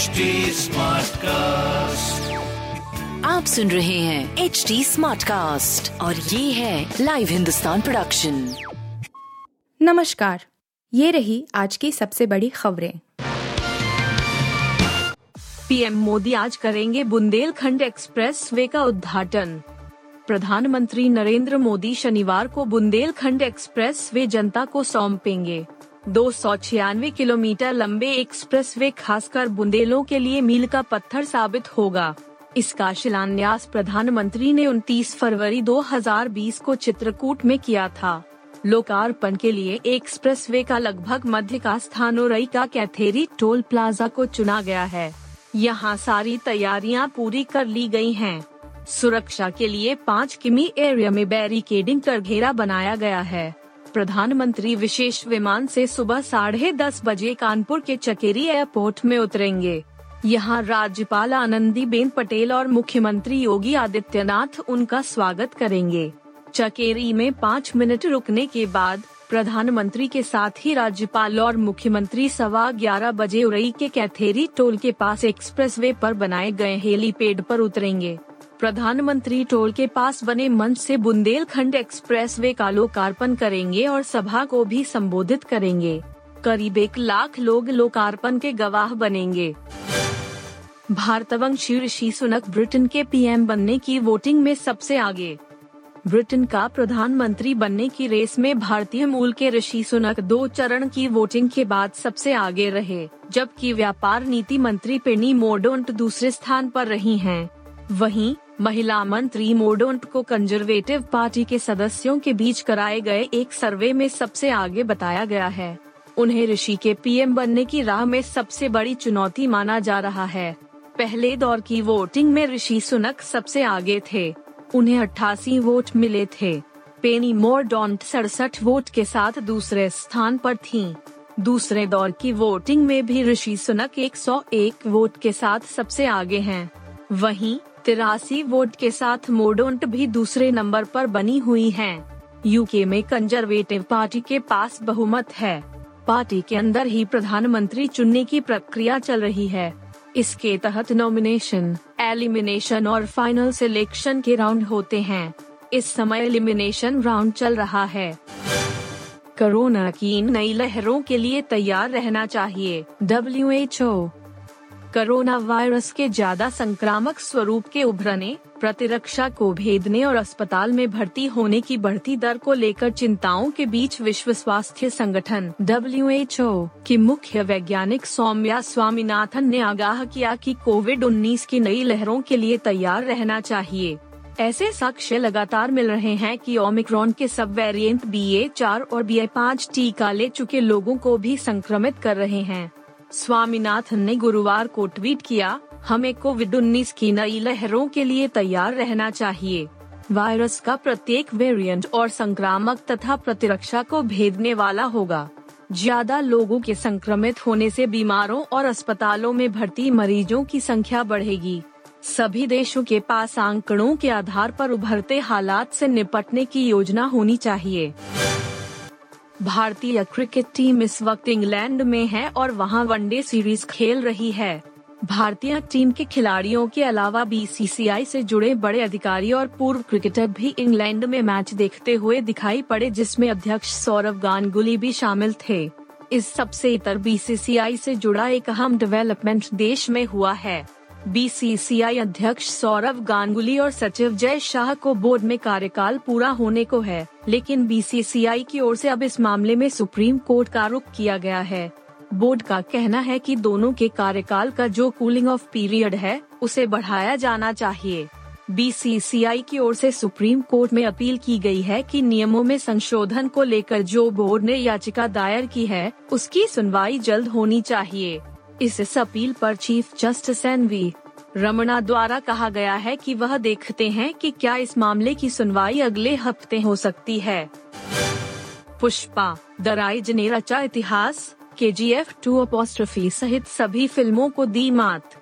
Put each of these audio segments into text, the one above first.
HD cast आप सुन रहे हैं एच डी स्मार्ट कास्ट और ये है लाइव हिंदुस्तान प्रोडक्शन नमस्कार ये रही आज की सबसे बड़ी खबरें। पीएम मोदी आज करेंगे बुंदेलखंड एक्सप्रेस वे का उद्घाटन। प्रधानमंत्री नरेंद्र मोदी शनिवार को बुंदेलखंड एक्सप्रेस वे जनता को सौंपेंगे। दो सौ छियानवे किलोमीटर लंबे एक्सप्रेस वे खासकर बुंदेलों के लिए मील का पत्थर साबित होगा। इसका शिलान्यास प्रधानमंत्री ने 29 फरवरी 2020 को चित्रकूट में किया था। लोकार्पण के लिए एक्सप्रेस वे का लगभग मध्य का स्थान और का कैथेरी टोल प्लाजा को चुना गया है। यहाँ सारी तैयारियाँ पूरी कर ली गई हैं। सुरक्षा के लिए पाँच किमी एरिया में बैरिकेडिंग कर घेरा बनाया गया है। प्रधानमंत्री विशेष विमान से सुबह साढ़े दस बजे कानपुर के चकेरी एयरपोर्ट में उतरेंगे। यहाँ राज्यपाल आनंदी बेन पटेल और मुख्यमंत्री योगी आदित्यनाथ उनका स्वागत करेंगे। चकेरी में पाँच मिनट रुकने के बाद प्रधानमंत्री के साथ ही राज्यपाल और मुख्यमंत्री सवा ग्यारह बजे उरई के कैथेरी टोल के पास एक्सप्रेसवे पर बनाए गए हेलीपैड पर उतरेंगे। प्रधानमंत्री टोल के पास बने मंच से बुंदेलखंड एक्सप्रेसवे का लोकार्पण करेंगे और सभा को भी संबोधित करेंगे। करीब एक लाख लोग लोकार्पण के गवाह बनेंगे। भारतवंशी ऋषि सुनक ब्रिटेन के पीएम बनने की वोटिंग में सबसे आगे। ब्रिटेन का प्रधानमंत्री बनने की रेस में भारतीय मूल के ऋषि सुनक दो चरण की वोटिंग के बाद सबसे आगे रहे, जबकि व्यापार नीति मंत्री पेनी मोडोंट दूसरे स्थान पर रही हैं। वहीं महिला मंत्री मोडोंट को कंजर्वेटिव पार्टी के सदस्यों के बीच कराए गए एक सर्वे में सबसे आगे बताया गया है उन्हें ऋषि के पीएम बनने की राह में सबसे बड़ी चुनौती माना जा रहा है पहले दौर की वोटिंग में ऋषि सुनक सबसे आगे थे उन्हें अट्ठासी वोट मिले थे पेनी मोरडोंट सड़सठ वोट के साथ दूसरे स्थान पर थीं। दूसरे दौर की वोटिंग में भी ऋषि सुनक 101 वोट के साथ सबसे आगे हैं। वहीं तिरासी वोट के साथ मोडोंट भी दूसरे नंबर पर बनी हुई हैं। यूके में कंजर्वेटिव पार्टी के पास बहुमत है। पार्टी के अंदर ही प्रधानमंत्री चुनने की प्रक्रिया चल रही है। इसके तहत नॉमिनेशन एलिमिनेशन और फाइनल सिलेक्शन के राउंड होते हैं। इस समय एलिमिनेशन राउंड चल रहा है। कोरोना की नई लहरों के लिए तैयार रहना चाहिए। W H O corona virus के ज़्यादा संक्रामक स्वरूप के उभरने, प्रतिरक्षा को भेदने और अस्पताल में भर्ती होने की बढ़ती दर को लेकर चिंताओं के बीच विश्व स्वास्थ्य संगठन डब्ल्यू एच ओ की मुख्य वैज्ञानिक सौम्या स्वामीनाथन ने आगाह किया कि कोविड 19 की नई लहरों के लिए तैयार रहना चाहिए। ऐसे साक्ष्य लगातार मिल रहे हैं कि ओमिक्रॉन के सब वेरिएंट बी ए चार और बी ए पाँच टीका ले चुके लोगों को भी संक्रमित कर रहे हैं। स्वामीनाथन ने गुरुवार को ट्वीट किया, हमें कोविड उन्नीस की नई लहरों के लिए तैयार रहना चाहिए। वायरस का प्रत्येक वेरिएंट और संक्रामक तथा प्रतिरक्षा को भेदने वाला होगा। ज़्यादा लोगों के संक्रमित होने से बीमारों और अस्पतालों में भर्ती मरीजों की संख्या बढ़ेगी। सभी देशों के पास आंकड़ों के आधार पर उभरते हालात से निपटने की योजना होनी चाहिए। भारतीय क्रिकेट टीम इस वक्त इंग्लैंड में है और वहाँ वनडे सीरीज़ खेल रही है। भारतीय टीम के खिलाड़ियों के अलावा बीसीसीआई से जुड़े बड़े अधिकारी और पूर्व क्रिकेटर भी इंग्लैंड में मैच देखते हुए दिखाई पड़े, जिसमें अध्यक्ष सौरव गांगुली भी शामिल थे। इस सबसे इतर बीसीसीआई से जुड़ा एक अहम डेवलपमेंट देश में हुआ है। बीसीसीआई अध्यक्ष सौरव गांगुली और सचिव जय शाह को बोर्ड में कार्यकाल पूरा होने को है, लेकिन बीसीसीआई की ओर से अब इस मामले में सुप्रीम कोर्ट का रुख किया गया है। बोर्ड का कहना है कि दोनों के कार्यकाल का जो कूलिंग ऑफ़ पीरियड है, उसे बढ़ाया जाना चाहिए। बीसीसीआई की ओर से सुप्रीम कोर्ट में अपील की गई है कि नियमों में संशोधन को लेकर जो बोर्ड ने याचिका दायर की है, उसकी सुनवाई जल्द होनी चाहिए। इस अपील पर chief justice N V Ramana द्वारा कहा गया है कि वह देखते हैं कि क्या इस मामले की सुनवाई अगले हफ़्ते हो सकती है। पुष्पा दराइज ने रचा इतिहास के जी एफ़ टू अपोस्ट्रफी सहित सभी फ़िल्मों को दी मात।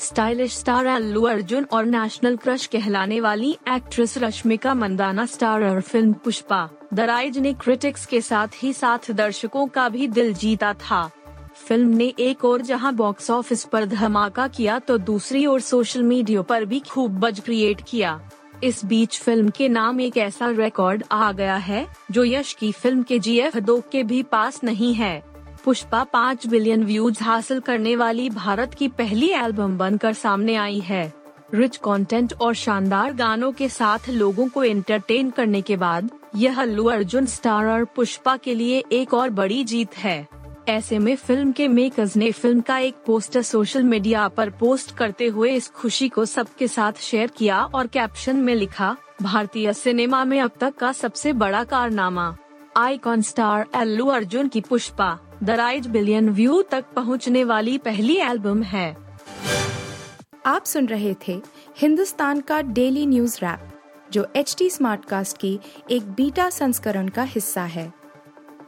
स्टाइलिश स्टार अल्लू अर्जुन और नेशनल क्रश कहलाने वाली actress Rashmika Mandanna starrer film Pushpa the rise ने क्रिटिक्स के साथ ही साथ दर्शकों का भी दिल जीता था। फ़िल्म ने एक और जहाँ बॉक्स ऑफ़िस पर धमाका किया तो दूसरी ओर सोशल मीडिया पर भी खूब बज क्रिएट किया। इस बीच फ़िल्म के नाम एक ऐसा रिकॉर्ड आ गया है, जो यश की फ़िल्म के जी एफ़ दो के भी पास नहीं है। पुष्पा पाँच बिलियन व्यूज़ हासिल करने वाली भारत की पहली एल्बम बनकर सामने आई है। रिच कंटेंट और शानदार गानों के साथ लोगों को एंटरटेन करने के बाद, यह अल्लू अर्जुन स्टार और पुष्पा के लिए एक और बड़ी जीत है। ऐसे में फ़िल्म के मेकर्स ने फ़िल्म का एक पोस्टर सोशल मीडिया पर पोस्ट करते हुए इस खुशी को सबके साथ शेयर किया और कैप्शन में लिखा, भारतीय सिनेमा में अब तक का सबसे बड़ा कारनामा आईकॉन स्टार अल्लू अर्जुन की पुष्पा दराइज बिलियन व्यू तक पहुँचने वाली पहली एल्बम है। आप सुन रहे थे हिंदुस्तान का डेली न्यूज़ रैप जो एच टी स्मार्ट कास्ट की एक बीटा संस्करण का हिस्सा है।